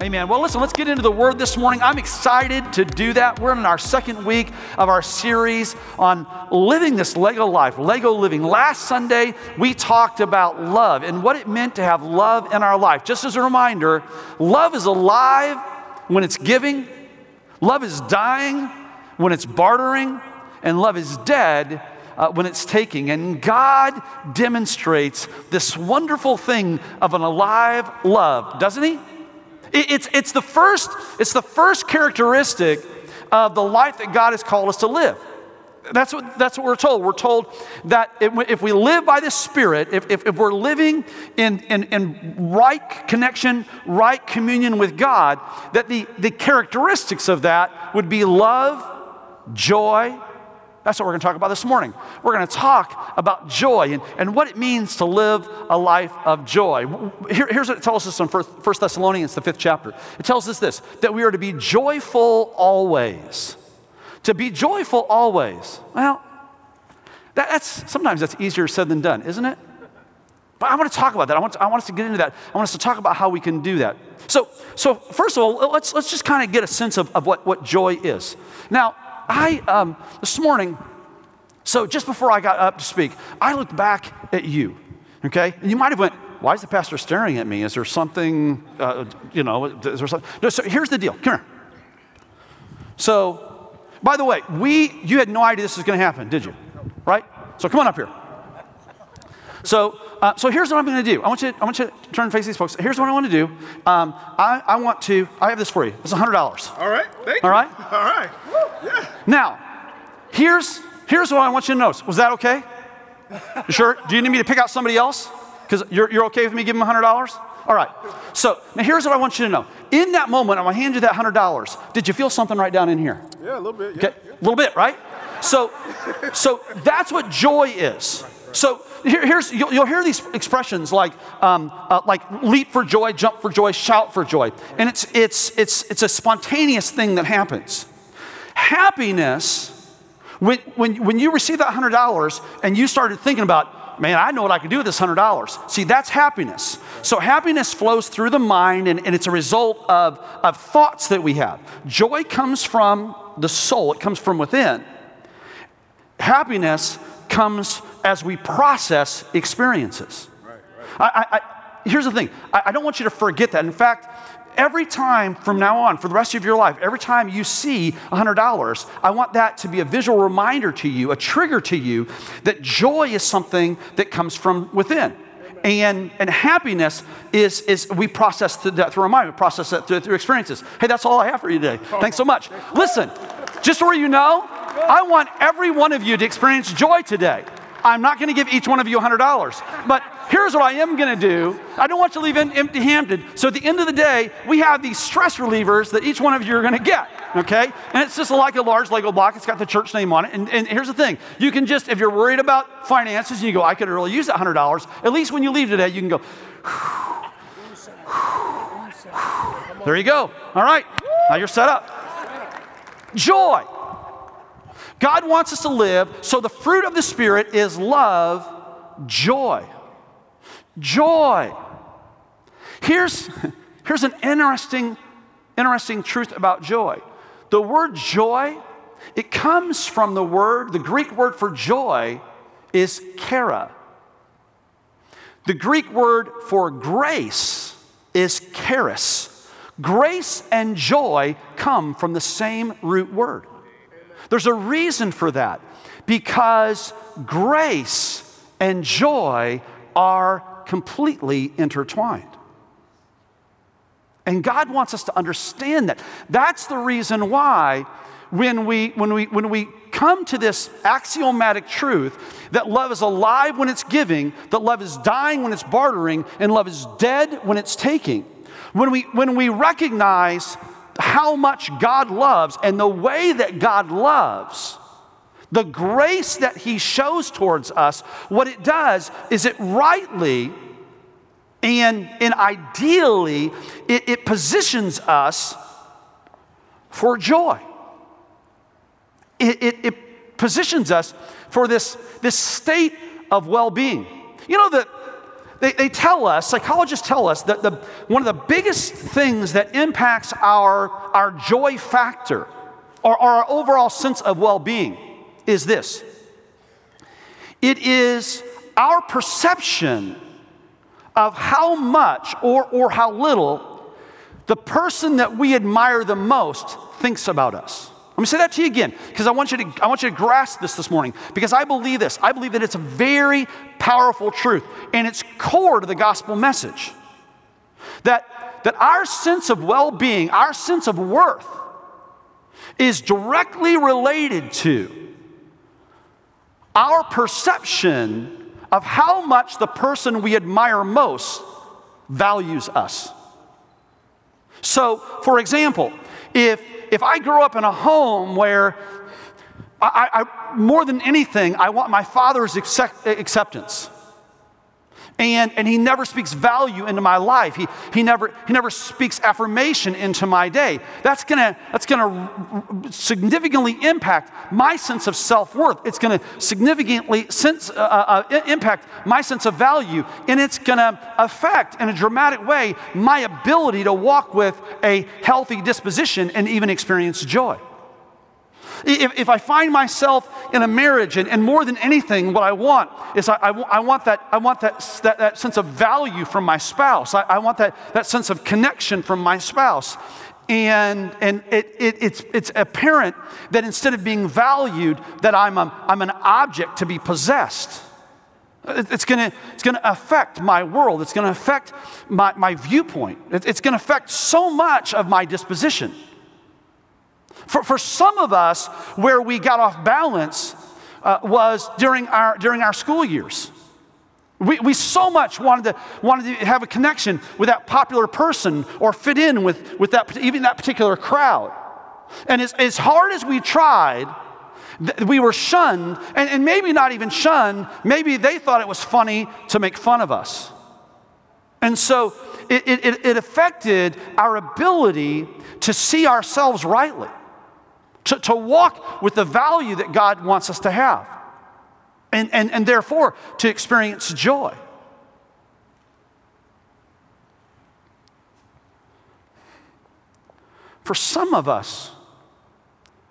Amen. Well, listen, let's get into the word this morning. I'm excited to do that. We're in our second week of our series on living this Lego life, Lego living. Last Sunday, we talked about love and what it meant to have love in our life. Just as a reminder, love is alive when it's giving, love is dying when it's bartering, and love is dead uh, when it's taking. And God demonstrates this wonderful thing of an alive love, doesn't He? It's, it's, the first, it's the first characteristic of the life that God has called us to live. That's what, that's what we're told. We're told that if we live by the Spirit, if, if, if we're living in, in, in right connection, right communion with God, that the, the characteristics of that would be love, joy, that's what we're going to talk about this morning. We're going to talk about joy and, and what it means to live a life of joy. Here, here's what it tells us in 1 Thessalonians, the fifth chapter. It tells us this that we are to be joyful always. To be joyful always. Well, that, that's sometimes that's easier said than done, isn't it? But I want to talk about that. I want, to, I want us to get into that. I want us to talk about how we can do that. So, so first of all, let's, let's just kind of get a sense of, of what, what joy is. Now, I, um, this morning, so just before I got up to speak, I looked back at you, okay? And you might have went, why is the pastor staring at me? Is there something, uh, you know, is there something? No, so here's the deal. Come here. So, by the way, we, you had no idea this was going to happen, did you? Right? So come on up here. So, uh, so here's what I'm going to do. I want you, I want you to turn and face these folks. Here's what I want to do. Um, I, I want to. I have this for you. It's hundred dollars. All right. Thank All right. All right. Yeah. Now, here's here's what I want you to notice. Was that okay? You sure? Do you need me to pick out somebody else? Because you're, you're okay with me giving them hundred dollars? All right. So now here's what I want you to know. In that moment, I'm gonna hand you that hundred dollars. Did you feel something right down in here? Yeah, a little bit. Yeah, okay, a little bit, right? So, so that's what joy is. So here, here's you'll, you'll, hear these expressions like um, uh, like leap for joy, jump for joy, shout for joy, and it's it's it's it's a spontaneous thing that happens. Happiness, when when when you receive that hundred dollars and you started thinking about, man, I know what I can do with this hundred dollars. See, that's happiness. So happiness flows through the mind, and, and it's a result of of thoughts that we have. Joy comes from the soul; it comes from within. Happiness comes as we process experiences. Right, right. I, I, here's the thing I, I don't want you to forget that. In fact, every time from now on, for the rest of your life, every time you see $100, I want that to be a visual reminder to you, a trigger to you, that joy is something that comes from within. And, and happiness is, is we process that through our mind, we process that through, through experiences. Hey, that's all I have for you today. Thanks so much. Listen, just so you know, I want every one of you to experience joy today. I'm not going to give each one of you $100. But here's what I am going to do I don't want you to leave empty handed. So at the end of the day, we have these stress relievers that each one of you are going to get, okay? And it's just like a large Lego block. It's got the church name on it. And, and here's the thing you can just, if you're worried about finances and you go, I could really use that $100, at least when you leave today, you can go, there you go. All right, now you're set up. Joy. God wants us to live, so the fruit of the Spirit is love, joy. Joy. Here's, here's an interesting, interesting truth about joy. The word joy, it comes from the word, the Greek word for joy is chara. The Greek word for grace is charis. Grace and joy come from the same root word. There's a reason for that because grace and joy are completely intertwined. And God wants us to understand that. That's the reason why when we, when we, when we come to this axiomatic truth that love is alive when it's giving, that love is dying when it's bartering, and love is dead when it's taking, when we, when we recognize how much God loves and the way that God loves, the grace that He shows towards us, what it does is it rightly and, and ideally, it, it positions us for joy. It, it, it positions us for this, this state of well being. You know, that they, they tell us, psychologists tell us, that the, one of the biggest things that impacts our, our joy factor or, our overall sense of well being is this it is our perception of how much or, or how little the person that we admire the most thinks about us. Let me say that to you again, because I want you to I want you to grasp this this morning. Because I believe this. I believe that it's a very powerful truth, and it's core to the gospel message. That that our sense of well-being, our sense of worth, is directly related to our perception of how much the person we admire most values us. So, for example, if if I grow up in a home where I, I, more than anything, I want my father's accept, acceptance. And, and he never speaks value into my life. He, he, never, he never speaks affirmation into my day. That's gonna, that's gonna significantly impact my sense of self worth. It's gonna significantly sense, uh, uh, uh impact my sense of value. And it's gonna affect, in a dramatic way, my ability to walk with a healthy disposition and even experience joy. If, if I find myself in a marriage, and, and more than anything, what I want is I, I, I want, that, I want that, that, that, sense of value from my spouse. I, I want that, that sense of connection from my spouse. And, and it, it, it's, it's apparent that instead of being valued, that I'm, a, I'm an object to be possessed. It's going to it's gonna affect my world. It's going to affect my, my viewpoint. It's going to affect so much of my disposition. For, for some of us, where we got off balance uh, was during our, during our school years. We, we so much wanted to, wanted to have a connection with that popular person or fit in with, with that, even that particular crowd. And as, as hard as we tried, we were shunned, and, and maybe not even shunned, maybe they thought it was funny to make fun of us. And so it, it, it affected our ability to see ourselves rightly to, to walk with the value that God wants us to have, and, and, and therefore to experience joy. For some of us,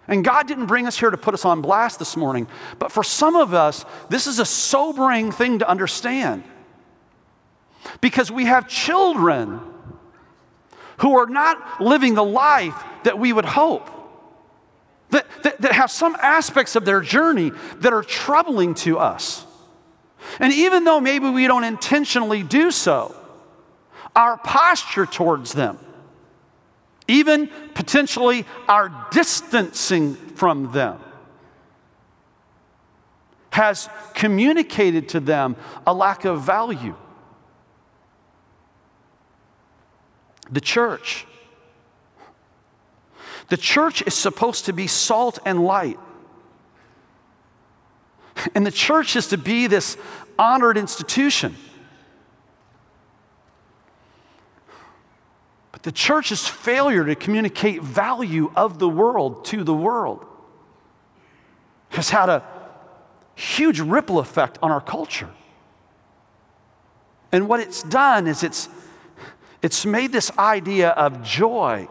and God didn't bring us here to put us on blast this morning, but for some of us, this is a sobering thing to understand. Because we have children who are not living the life that we would hope that, that, that have some aspects of their journey that are troubling to us. And even though maybe we don't intentionally do so, our posture towards them, even potentially our distancing from them, has communicated to them a lack of value. The church the church is supposed to be salt and light. And the church is to be this honored institution. But the church's failure to communicate value of the world to the world has had a huge ripple effect on our culture. And what it's done is it's, it's made this idea of joy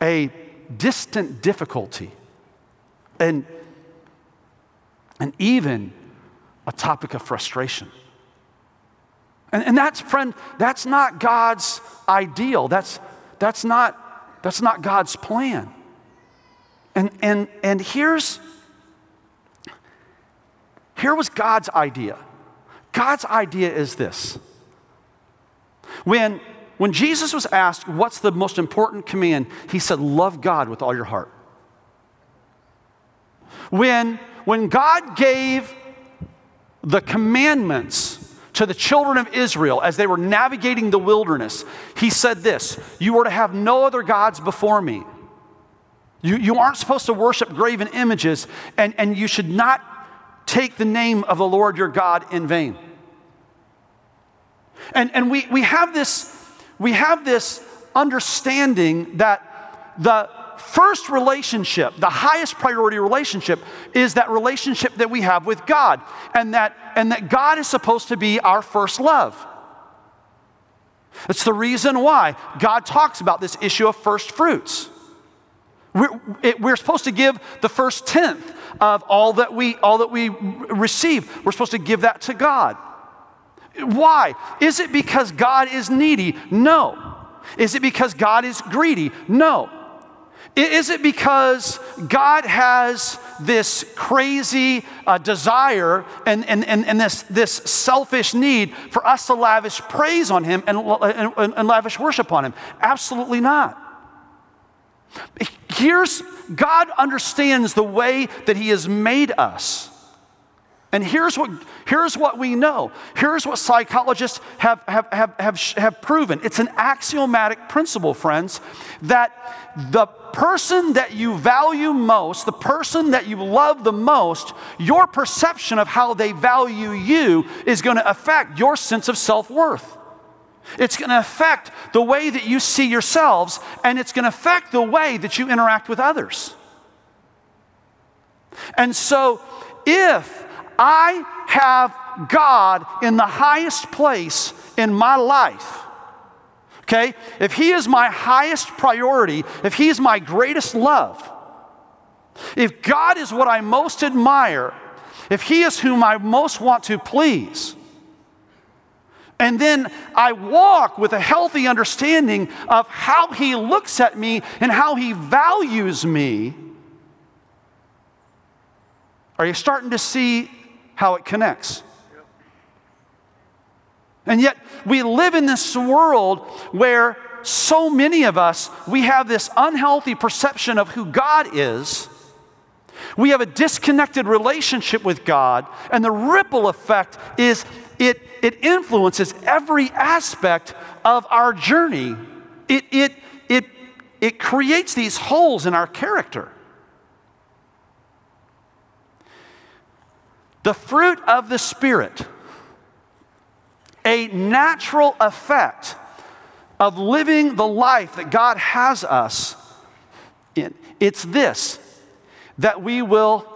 a distant difficulty and, and even a topic of frustration. And, and that's, friend, that's not God's ideal. That's, that's, not, that's not God's plan. And, and, and here's, here was God's idea. God's idea is this. When when Jesus was asked, What's the most important command? He said, Love God with all your heart. When, when God gave the commandments to the children of Israel as they were navigating the wilderness, He said this You are to have no other gods before me. You, you aren't supposed to worship graven images, and, and you should not take the name of the Lord your God in vain. And, and we, we have this we have this understanding that the first relationship, the highest priority relationship, is that relationship that we have with God, and that, and that God is supposed to be our first love. It's the reason why God talks about this issue of first fruits. We're, it, we're, supposed to give the first tenth of all that we all that we receive. We're supposed to give that to God. Why? Is it because God is needy? No. Is it because God is greedy? No. Is it because God has this crazy uh, desire and, and, and, and, this, this selfish need for us to lavish praise on Him and, and, and lavish worship on Him? Absolutely not. Here's God understands the way that He has made us. And here's what, here's what we know. Here's what psychologists have, have, have, have, have proven. It's an axiomatic principle, friends, that the person that you value most, the person that you love the most, your perception of how they value you is going to affect your sense of self worth. It's going to affect the way that you see yourselves, and it's going to affect the way that you interact with others. And so, if I have God in the highest place in my life, okay, if He is my highest priority, if He is my greatest love, if God is what I most admire, if He is whom I most want to please, and then I walk with a healthy understanding of how He looks at me and how He values me. Are you starting to see how it connects? And yet, we live in this world where so many of us, we have this unhealthy perception of who God is. We have a disconnected relationship with God, and the ripple effect is it, it influences every aspect of our journey. It, it, it, it creates these holes in our character. The fruit of the Spirit, a natural effect of living the life that God has us in. It's this that we will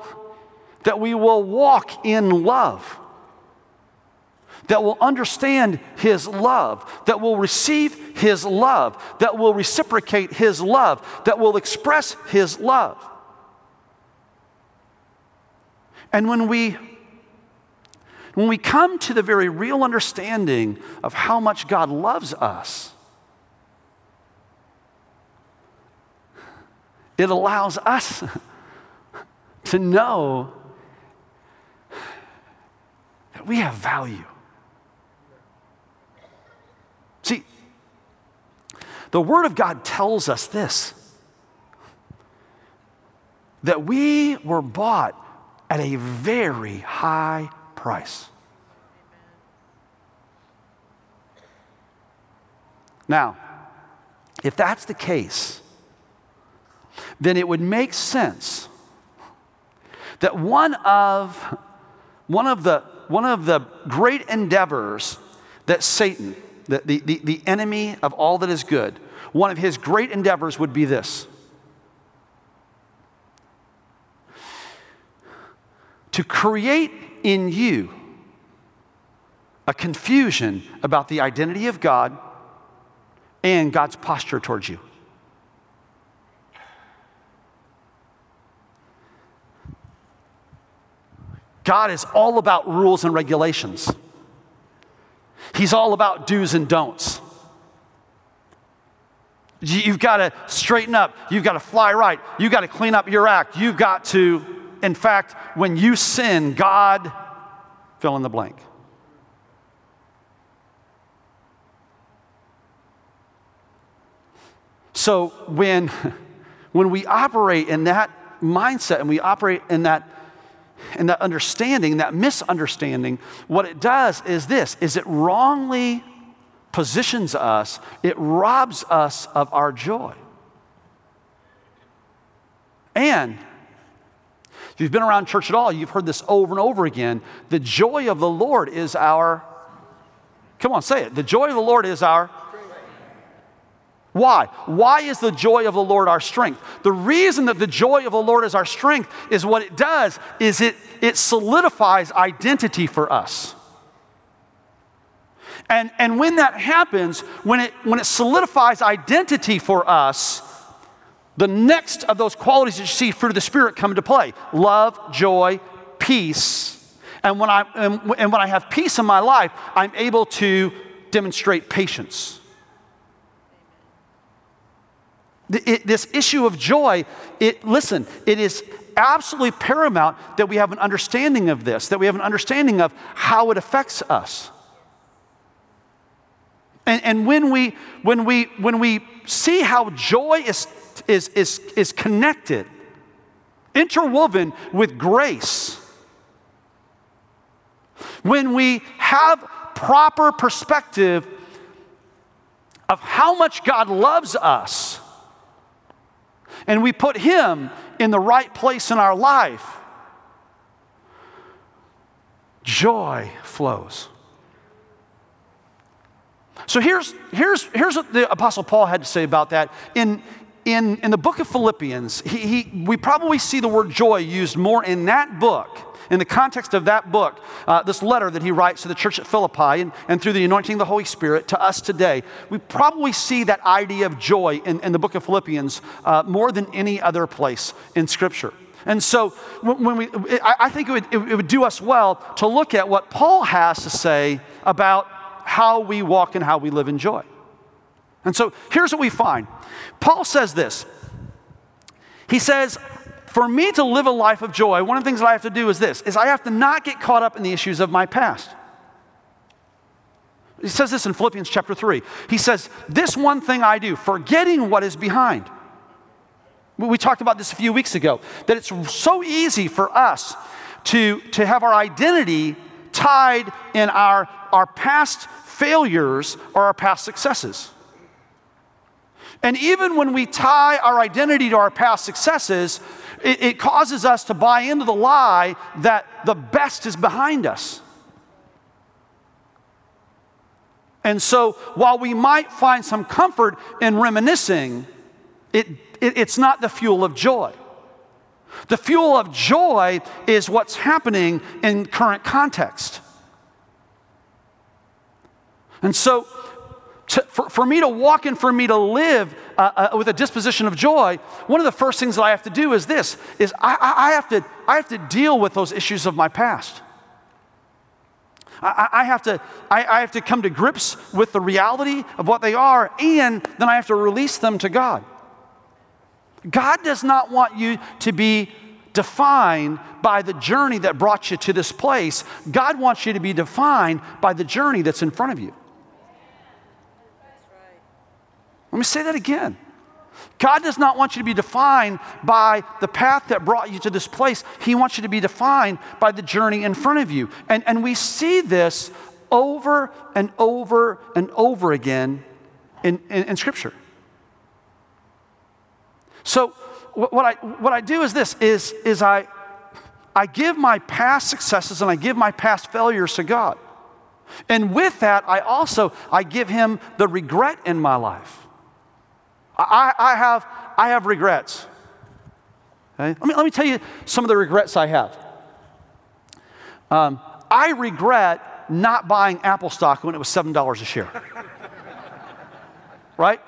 that we will walk in love that will understand His love, that will receive His love, that will reciprocate His love, that will express His love. And when we when we come to the very real understanding of how much God loves us, it allows us to know that we have value. See, the Word of God tells us this that we were bought at a very high price. Now, if that's the case, then it would make sense that one of, one of, the, one of the great endeavors that Satan, the, the, the, the enemy of all that is good, one of his great endeavors would be this to create in you a confusion about the identity of God and God's posture towards you. God is all about rules and regulations. He's all about do's and don'ts. You've got to straighten up. You've got to fly right. You've got to clean up your act. You've got to, in fact, when you sin, God, fill in the blank. So when, when we operate in that mindset and we operate in that and that understanding, that misunderstanding, what it does is this is it wrongly positions us, it robs us of our joy. And if you've been around church at all, you've heard this over and over again. The joy of the Lord is our, come on, say it. The joy of the Lord is our, Why? Why is the joy of the Lord our strength? The reason that the joy of the Lord is our strength is what it does is it, it solidifies identity for us. And, and when that happens, when it, when it solidifies identity for us, the next of those qualities that you see fruit of the Spirit come into play love, joy, peace. And when, I, and, when I have peace in my life, I'm able to demonstrate patience. This issue of joy, it, listen, it is absolutely paramount that we have an understanding of this, that we have an understanding of how it affects us. And, and when, we, when, we, when we see how joy is, is, is, is connected, interwoven with grace, when we have proper perspective of how much God loves us, and we put Him in the right place in our life, joy flows. So here's, here's, here's what the Apostle Paul had to say about that. In, in, in the book of Philippians, he, he, we probably see the word joy used more in that book in the context of that book, uh, this letter that he writes to the church at Philippi and, and through the anointing of the Holy Spirit to us today, we probably see that idea of joy in, in the book of Philippians uh, more than any other place in Scripture. And so, when we, I think it would, it would do us well to look at what Paul has to say about how we walk and how we live in joy. And so, here's what we find Paul says this. He says, for me to live a life of joy, one of the things that I have to do is this, is I have to not get caught up in the issues of my past. He says this in Philippians chapter 3. He says, This one thing I do, forgetting what is behind. We talked about this a few weeks ago, that it's so easy for us to, to have our identity tied in our, our past failures or our past successes. And even when we tie our identity to our past successes, it, it causes us to buy into the lie that the best is behind us. And so, while we might find some comfort in reminiscing, it, it, it's not the fuel of joy. The fuel of joy is what's happening in current context. And so, to, for, for me to walk and for me to live uh, uh, with a disposition of joy, one of the first things that I have to do is this, is I, I, I have, to, I have to deal with those issues of my past. I, I, have to, I, I have to come to grips with the reality of what they are, and then I have to release them to God. God does not want you to be defined by the journey that brought you to this place. God wants you to be defined by the journey that's in front of you. Let me say that again. God does not want you to be defined by the path that brought you to this place. He wants you to be defined by the journey in front of you. And, and we see this over and over and over again in, in, in Scripture. So what I, what I do is this, is, is I, I give my past successes and I give my past failures to God. And with that, I also, I give him the regret in my life. I, I, have, I have regrets. Okay? Let, me, let me tell you some of the regrets I have. Um, I regret not buying Apple stock when it was $7 a share. right?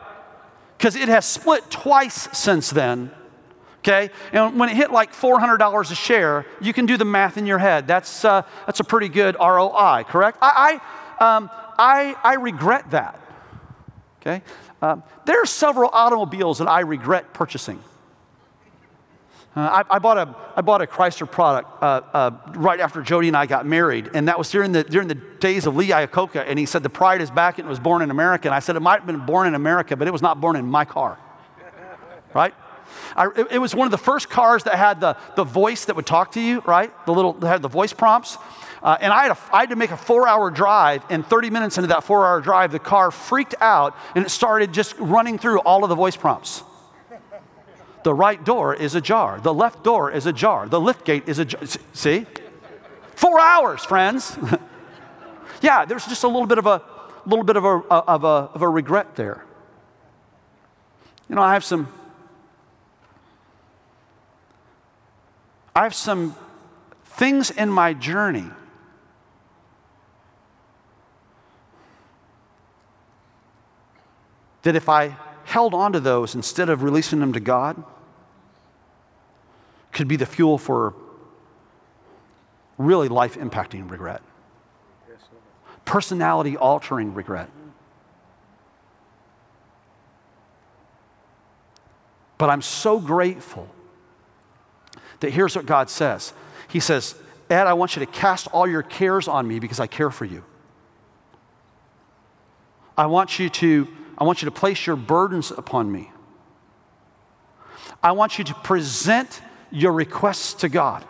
Because it has split twice since then. Okay? And when it hit like $400 a share, you can do the math in your head. That's, uh, that's a pretty good ROI, correct? I, I, um, I, I regret that. Okay? Um, there are several automobiles that I regret purchasing. Uh, I, I, bought a, I bought a Chrysler product uh, uh, right after Jody and I got married, and that was during the, during the days of Lee Iacocca, and he said the pride is back and it was born in America. And I said it might have been born in America, but it was not born in my car. Right? I, it, it, was one of the first cars that had the, the voice that would talk to you, right? The little, that had the voice prompts. Uh, and I had, a, I had to make a four hour drive, and 30 minutes into that four hour drive, the car freaked out and it started just running through all of the voice prompts. The right door is ajar. The left door is ajar. The lift gate is ajar. See? Four hours, friends. yeah, there's just a little bit of a little bit of a, of a, of a regret there. You know, I have some. I have some things in my journey that if I held on to those instead of releasing them to God, could be the fuel for really life impacting regret, personality altering regret. But I'm so grateful that here's what God says He says, Ed, I want you to cast all your cares on me because I care for you. I want you to, I want you to place your burdens upon me. I want you to present your requests to God.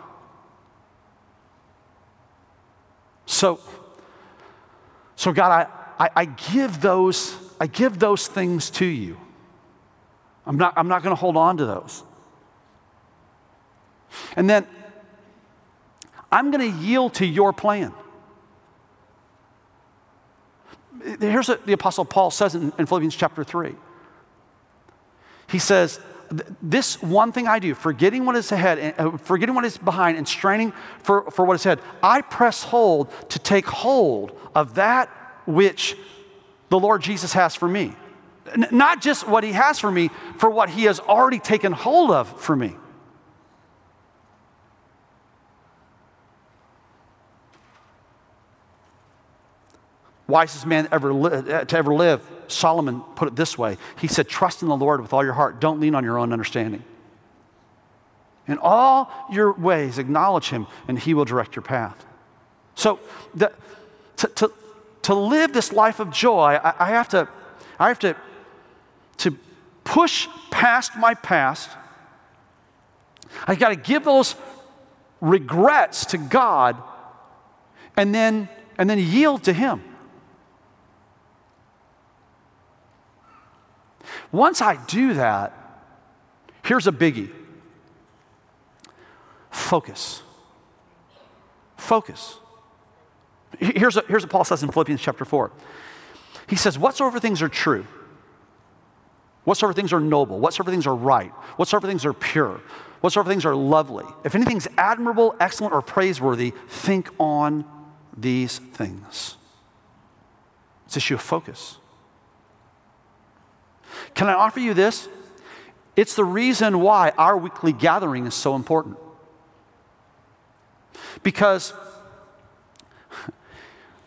So, so God, I, I, I give those, I give those things to you. I'm not, I'm not going to hold on to those. And then I'm going to yield to your plan. Here's what the Apostle Paul says in, in Philippians chapter 3. He says, This one thing I do, forgetting what is ahead, uh, forgetting what is behind, and straining for, for what is ahead, I press hold to take hold of that which the Lord Jesus has for me. N- not just what he has for me, for what he has already taken hold of for me. Wisest man ever li- uh, to ever live, Solomon put it this way. He said, Trust in the Lord with all your heart. Don't lean on your own understanding. In all your ways, acknowledge him, and he will direct your path. So, the, to, to, to live this life of joy, I, I have, to, I have to, to push past my past. I got to give those regrets to God and then, and then yield to him. Once I do that, here's a biggie focus. Focus. Here's, a, here's what Paul says in Philippians chapter 4. He says, Whatsoever things are true, whatsoever things are noble, whatsoever things are right, whatsoever things are pure, whatsoever things are lovely, if anything's admirable, excellent, or praiseworthy, think on these things. It's issue of focus. Can I offer you this? It's the reason why our weekly gathering is so important. Because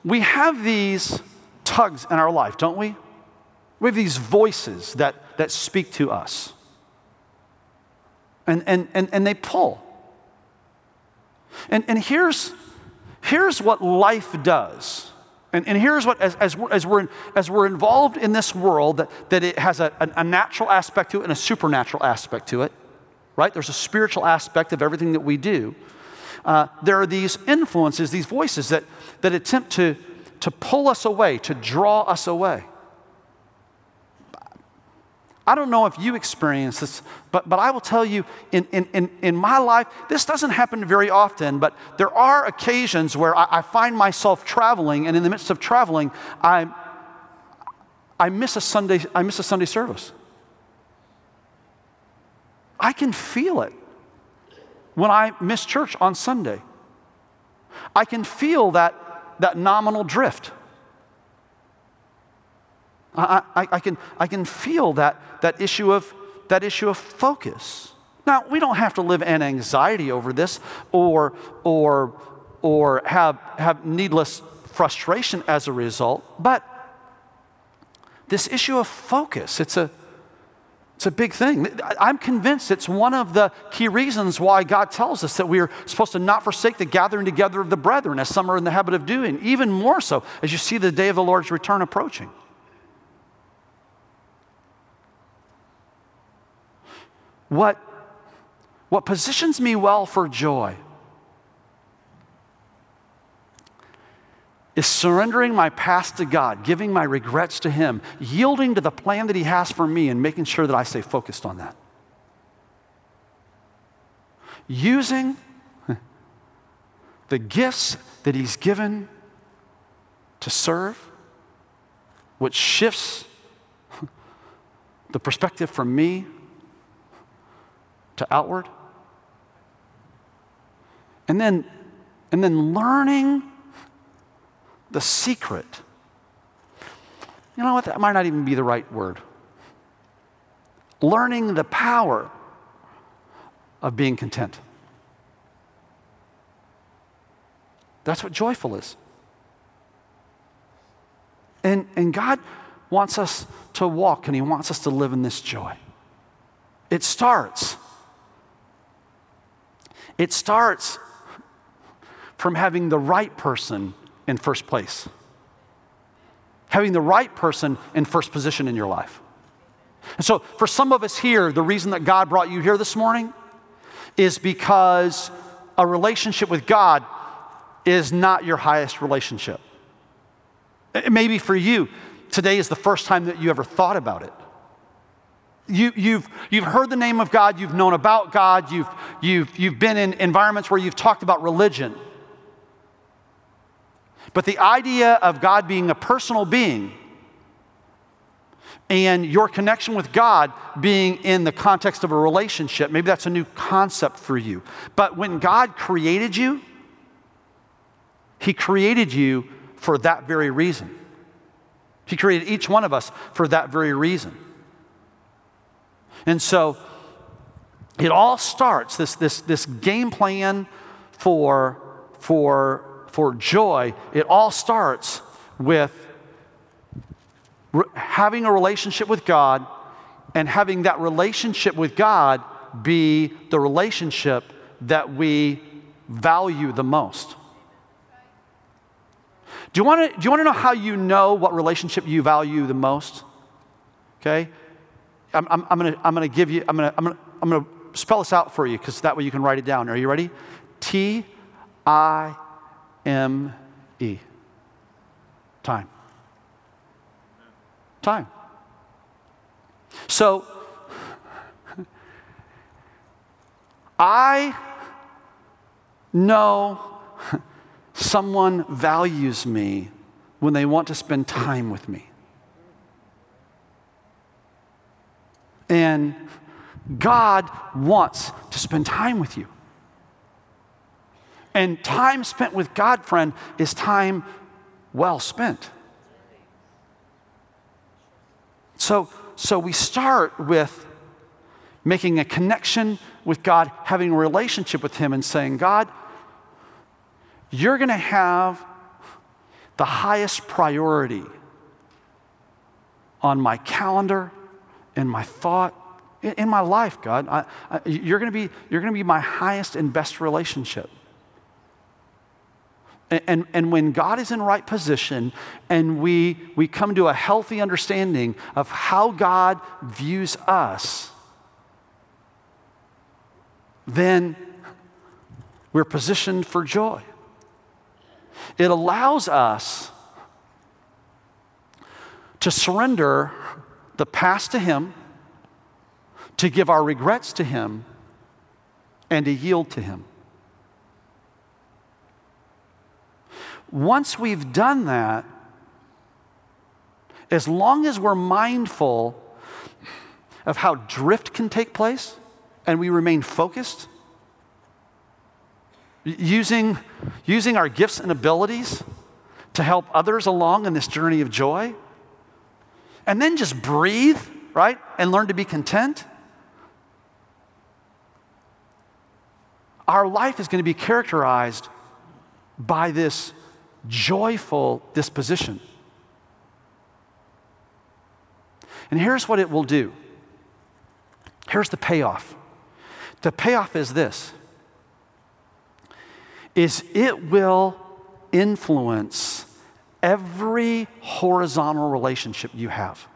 we have these tugs in our life, don't we? We have these voices that, that speak to us. And, and, and, and they pull. And, and here's, here's what life does and, and here's what, as, as, we're, as, we're, as we're involved in this world, that, that it has a, a, natural aspect to it and a supernatural aspect to it, right? There's a spiritual aspect of everything that we do. Uh, there are these influences, these voices that, that attempt to, to pull us away, to draw us away. I don't know if you experience this, but, but I will tell you in, in, in, in my life, this doesn't happen very often, but there are occasions where I, I find myself traveling, and in the midst of traveling, I, I, miss a Sunday, I miss a Sunday service. I can feel it when I miss church on Sunday. I can feel that, that nominal drift. I, I, I, can, I can feel that, that, issue of, that issue of focus. Now, we don't have to live in anxiety over this or, or, or have, have needless frustration as a result, but this issue of focus, it's a, it's a big thing. I'm convinced it's one of the key reasons why God tells us that we are supposed to not forsake the gathering together of the brethren, as some are in the habit of doing, even more so as you see the day of the Lord's return approaching. What, what positions me well for joy is surrendering my past to God, giving my regrets to Him, yielding to the plan that He has for me, and making sure that I stay focused on that. Using the gifts that He's given to serve, which shifts the perspective from me to outward. And then, and then learning the secret. You know what? That might not even be the right word. Learning the power of being content. That's what joyful is. And, and God wants us to walk and He wants us to live in this joy. It starts. It starts from having the right person in first place, having the right person in first position in your life. And so, for some of us here, the reason that God brought you here this morning is because a relationship with God is not your highest relationship. Maybe for you, today is the first time that you ever thought about it. You, you've, you've heard the name of God, you've known about God, you've, you've, you've been in environments where you've talked about religion. But the idea of God being a personal being and your connection with God being in the context of a relationship, maybe that's a new concept for you. But when God created you, He created you for that very reason. He created each one of us for that very reason. And so it all starts, this, this, this game plan for, for, for joy, it all starts with re- having a relationship with God and having that relationship with God be the relationship that we value the most. Do you want to, do you want to know how you know what relationship you value the most? Okay? I'm, I'm, I'm going to I'm gonna give you, I'm going to I'm gonna, I'm gonna spell this out for you because that way you can write it down. Are you ready? T I M E. Time. Time. So, I know someone values me when they want to spend time with me. And God wants to spend time with you. And time spent with God, friend, is time well spent. So, so we start with making a connection with God, having a relationship with Him, and saying, God, you're going to have the highest priority on my calendar, in my thought, in, in my life, God. I, I, you're going to be you're going to be my highest and best relationship. And, and, and, when God is in right position and we, we come to a healthy understanding of how God views us, then we're positioned for joy. It allows us to surrender the past to Him, to give our regrets to Him, and to yield to Him. Once we've done that, as long as we're mindful of how drift can take place and we remain focused, using, using our gifts and abilities to help others along in this journey of joy, and then just breathe, right? And learn to be content. Our life is going to be characterized by this joyful disposition. And here's what it will do. Here's the payoff. The payoff is this is it will influence every horizontal relationship you have.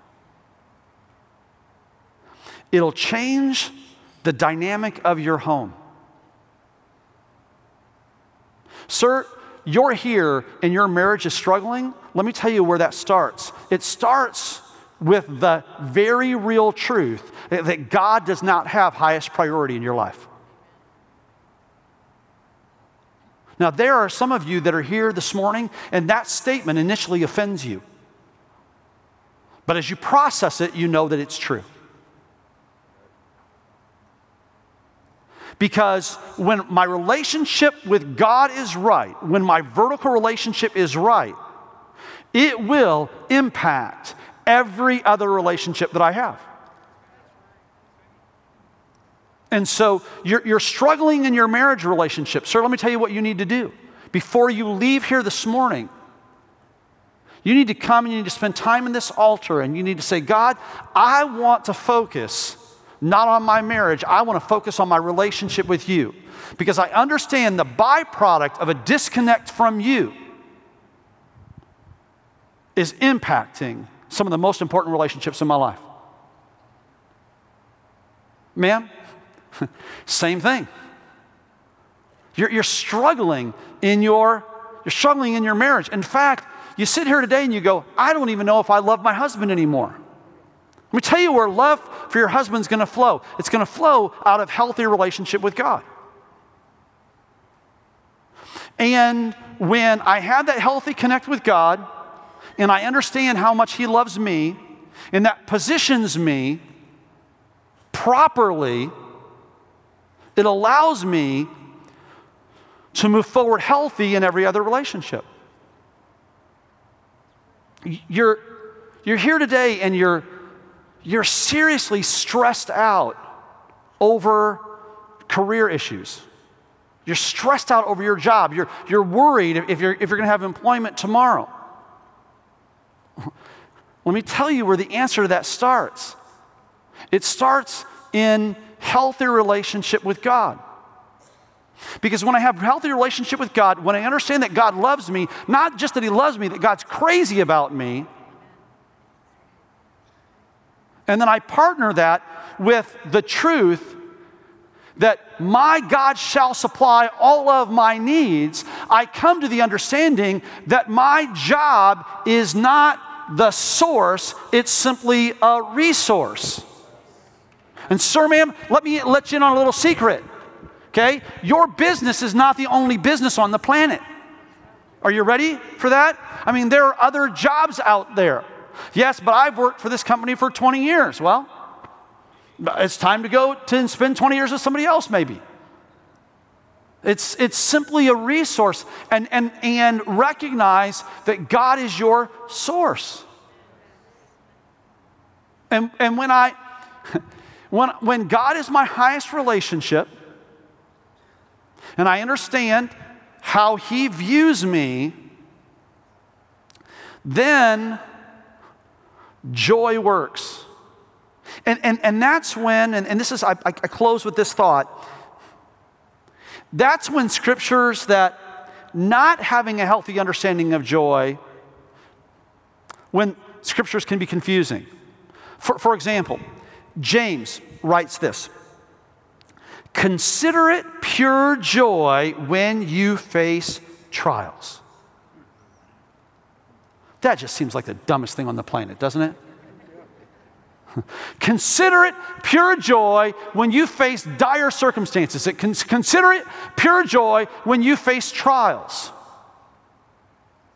It'll change the dynamic of your home. Sir, you're here and your marriage is struggling. Let me tell you where that starts. It starts with the very real truth that God does not have highest priority in your life. Now, there are some of you that are here this morning, and that statement initially offends you. But as you process it, you know that it's true. Because when my relationship with God is right, when my vertical relationship is right, it will impact every other relationship that I have. And so you're, you're struggling in your marriage relationship. Sir, let me tell you what you need to do. Before you leave here this morning, you need to come and you need to spend time in this altar and you need to say, God, I want to focus not on my marriage, I want to focus on my relationship with you. Because I understand the byproduct of a disconnect from you is impacting some of the most important relationships in my life. Man, same thing. You're, you're struggling in your you're struggling in your marriage. In fact, you sit here today and you go, I don't even know if I love my husband anymore. Let me tell you where love for your husband's going to flow. It's going to flow out of healthy relationship with God. And when I have that healthy connect with God, and I understand how much He loves me, and that positions me properly, it allows me to move forward healthy in every other relationship. You're, you're here today and you're, you're seriously stressed out over career issues. You're stressed out over your job. You're, you're worried if you're, if you're going to have employment tomorrow. Let me tell you where the answer to that starts. It starts in healthy relationship with God. Because when I have a healthy relationship with God, when I understand that God loves me, not just that He loves me, that God's crazy about me, and then I partner that with the truth that my God shall supply all of my needs, I come to the understanding that my job is not the source, it's simply a resource. And, sir, ma'am, let me let you in on a little secret. Okay? Your business is not the only business on the planet. Are you ready for that? I mean, there are other jobs out there. Yes, but I've worked for this company for 20 years. Well, it's time to go to spend 20 years with somebody else, maybe. It's, it's simply a resource and, and, and recognize that God is your source. And, and when I, when, when God is my highest relationship, and I understand how He views me, then joy works. And, and, and that's when, and, and this is, I, I close with this thought. That's when scriptures that not having a healthy understanding of joy, when scriptures can be confusing. For, for example, James writes this Consider it pure joy when you face trials. That just seems like the dumbest thing on the planet, doesn't it? Consider it pure joy when you face dire circumstances. Consider it pure joy when you face trials.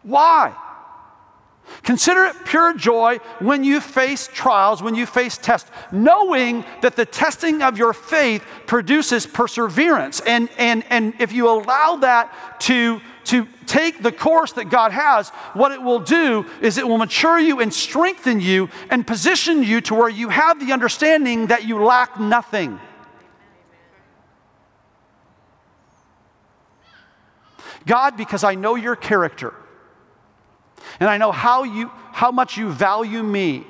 Why? Consider it pure joy when you face trials, when you face tests, knowing that the testing of your faith produces perseverance. And, and, and if you allow that to, to take the course that God has, what it will do is it will mature you and strengthen you and position you to where you have the understanding that you lack nothing. God, because I know your character and I know how, you, how much you value me,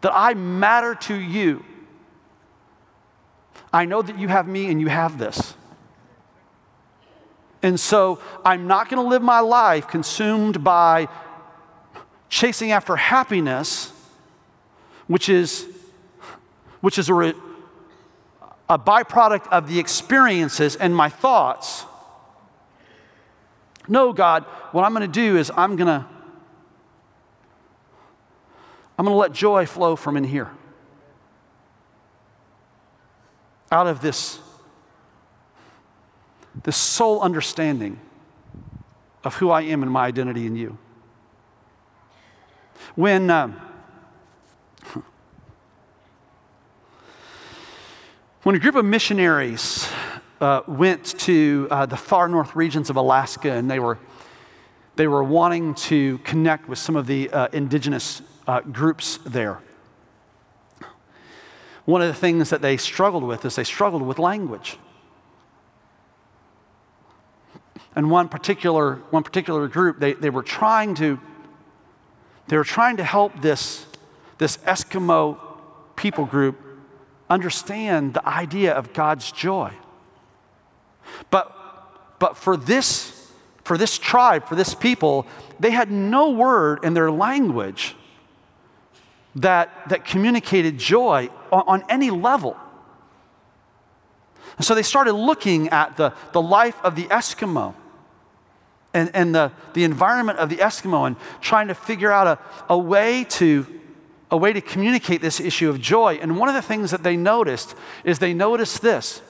that I matter to you. I know that you have me and you have this. And so I'm not going to live my life consumed by chasing after happiness, which is, which is a, re, a byproduct of the experiences and my thoughts no, God, what I'm going to do is I'm going to I'm going to let joy flow from in here. Out of this this soul understanding of who I am and my identity in you. When um, When a group of missionaries uh, went to uh, the far north regions of Alaska and they were, they were wanting to connect with some of the uh, indigenous uh, groups there, one of the things that they struggled with is they struggled with language. And one particular, one particular group, they, they were trying to they were trying to help this, this Eskimo people group understand the idea of God's joy. But, but for, this, for this tribe, for this people, they had no word in their language that, that communicated joy on, on any level. And so they started looking at the, the life of the Eskimo and, and the, the environment of the Eskimo and trying to figure out a, a way to a way to communicate this issue of joy. And one of the things that they noticed is they noticed this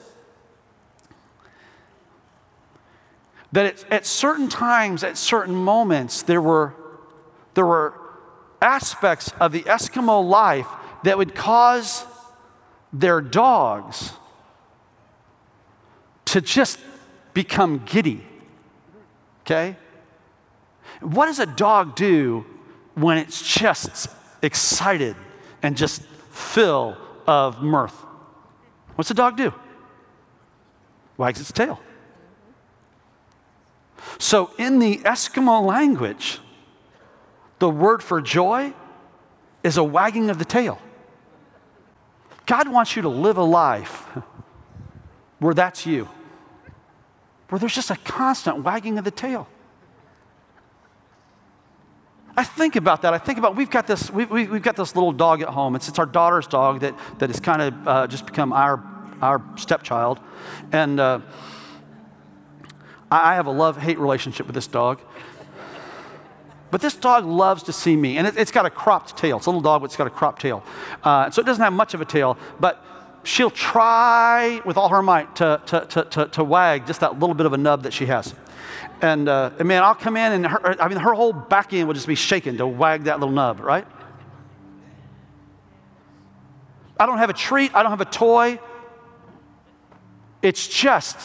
that at certain times, at certain moments, there were, there were aspects of the Eskimo life that would cause their dogs to just become giddy. Okay? What does a dog do when it's just excited and just full of mirth. What's a dog do? Wags its tail. So, in the Eskimo language, the word for joy is a wagging of the tail. God wants you to live a life where that's you, where there's just a constant wagging of the tail. I think about that. I think about we've got this we, we, have got this little dog at home. It's, it's our daughter's dog that, that has kind of uh, just become our, our stepchild. And uh, I have a love hate relationship with this dog. But this dog loves to see me. And it, has got a cropped tail. It's a little dog, but it's got a cropped tail. Uh, so it doesn't have much of a tail. But she'll try with all her might to, to, to, to, to wag just that little bit of a nub that she has. And, uh, and man, I'll come in and her, I mean, her whole back end will just be shaking to wag that little nub, right? I don't have a treat, I don't have a toy. It's just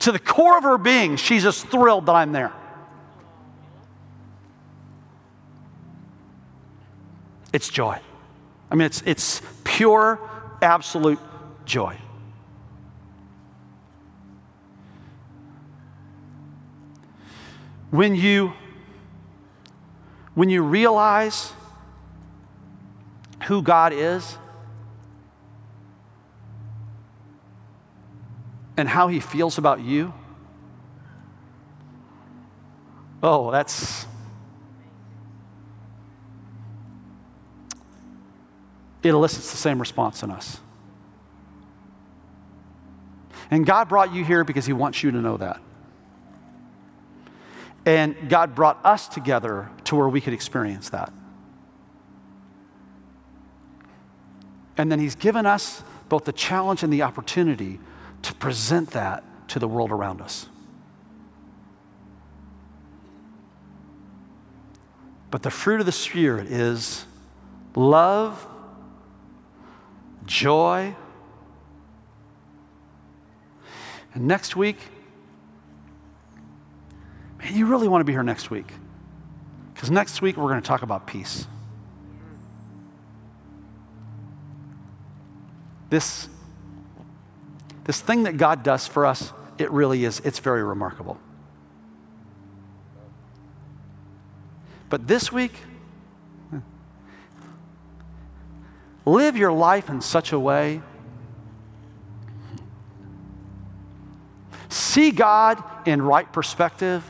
to the core of her being, she's just thrilled that I'm there. It's joy. I mean, it's, it's pure, absolute joy. When you, when you realize who God is and how he feels about you, oh, that's. It elicits the same response in us. And God brought you here because he wants you to know that. And God brought us together to where we could experience that. And then He's given us both the challenge and the opportunity to present that to the world around us. But the fruit of the Spirit is love, joy. And next week, Man, you really want to be here next week. Because next week we're going to talk about peace. This, this thing that God does for us, it really is, it's very remarkable. But this week, hmm, live your life in such a way. See God in right perspective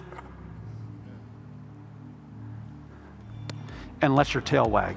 and let your tail wag.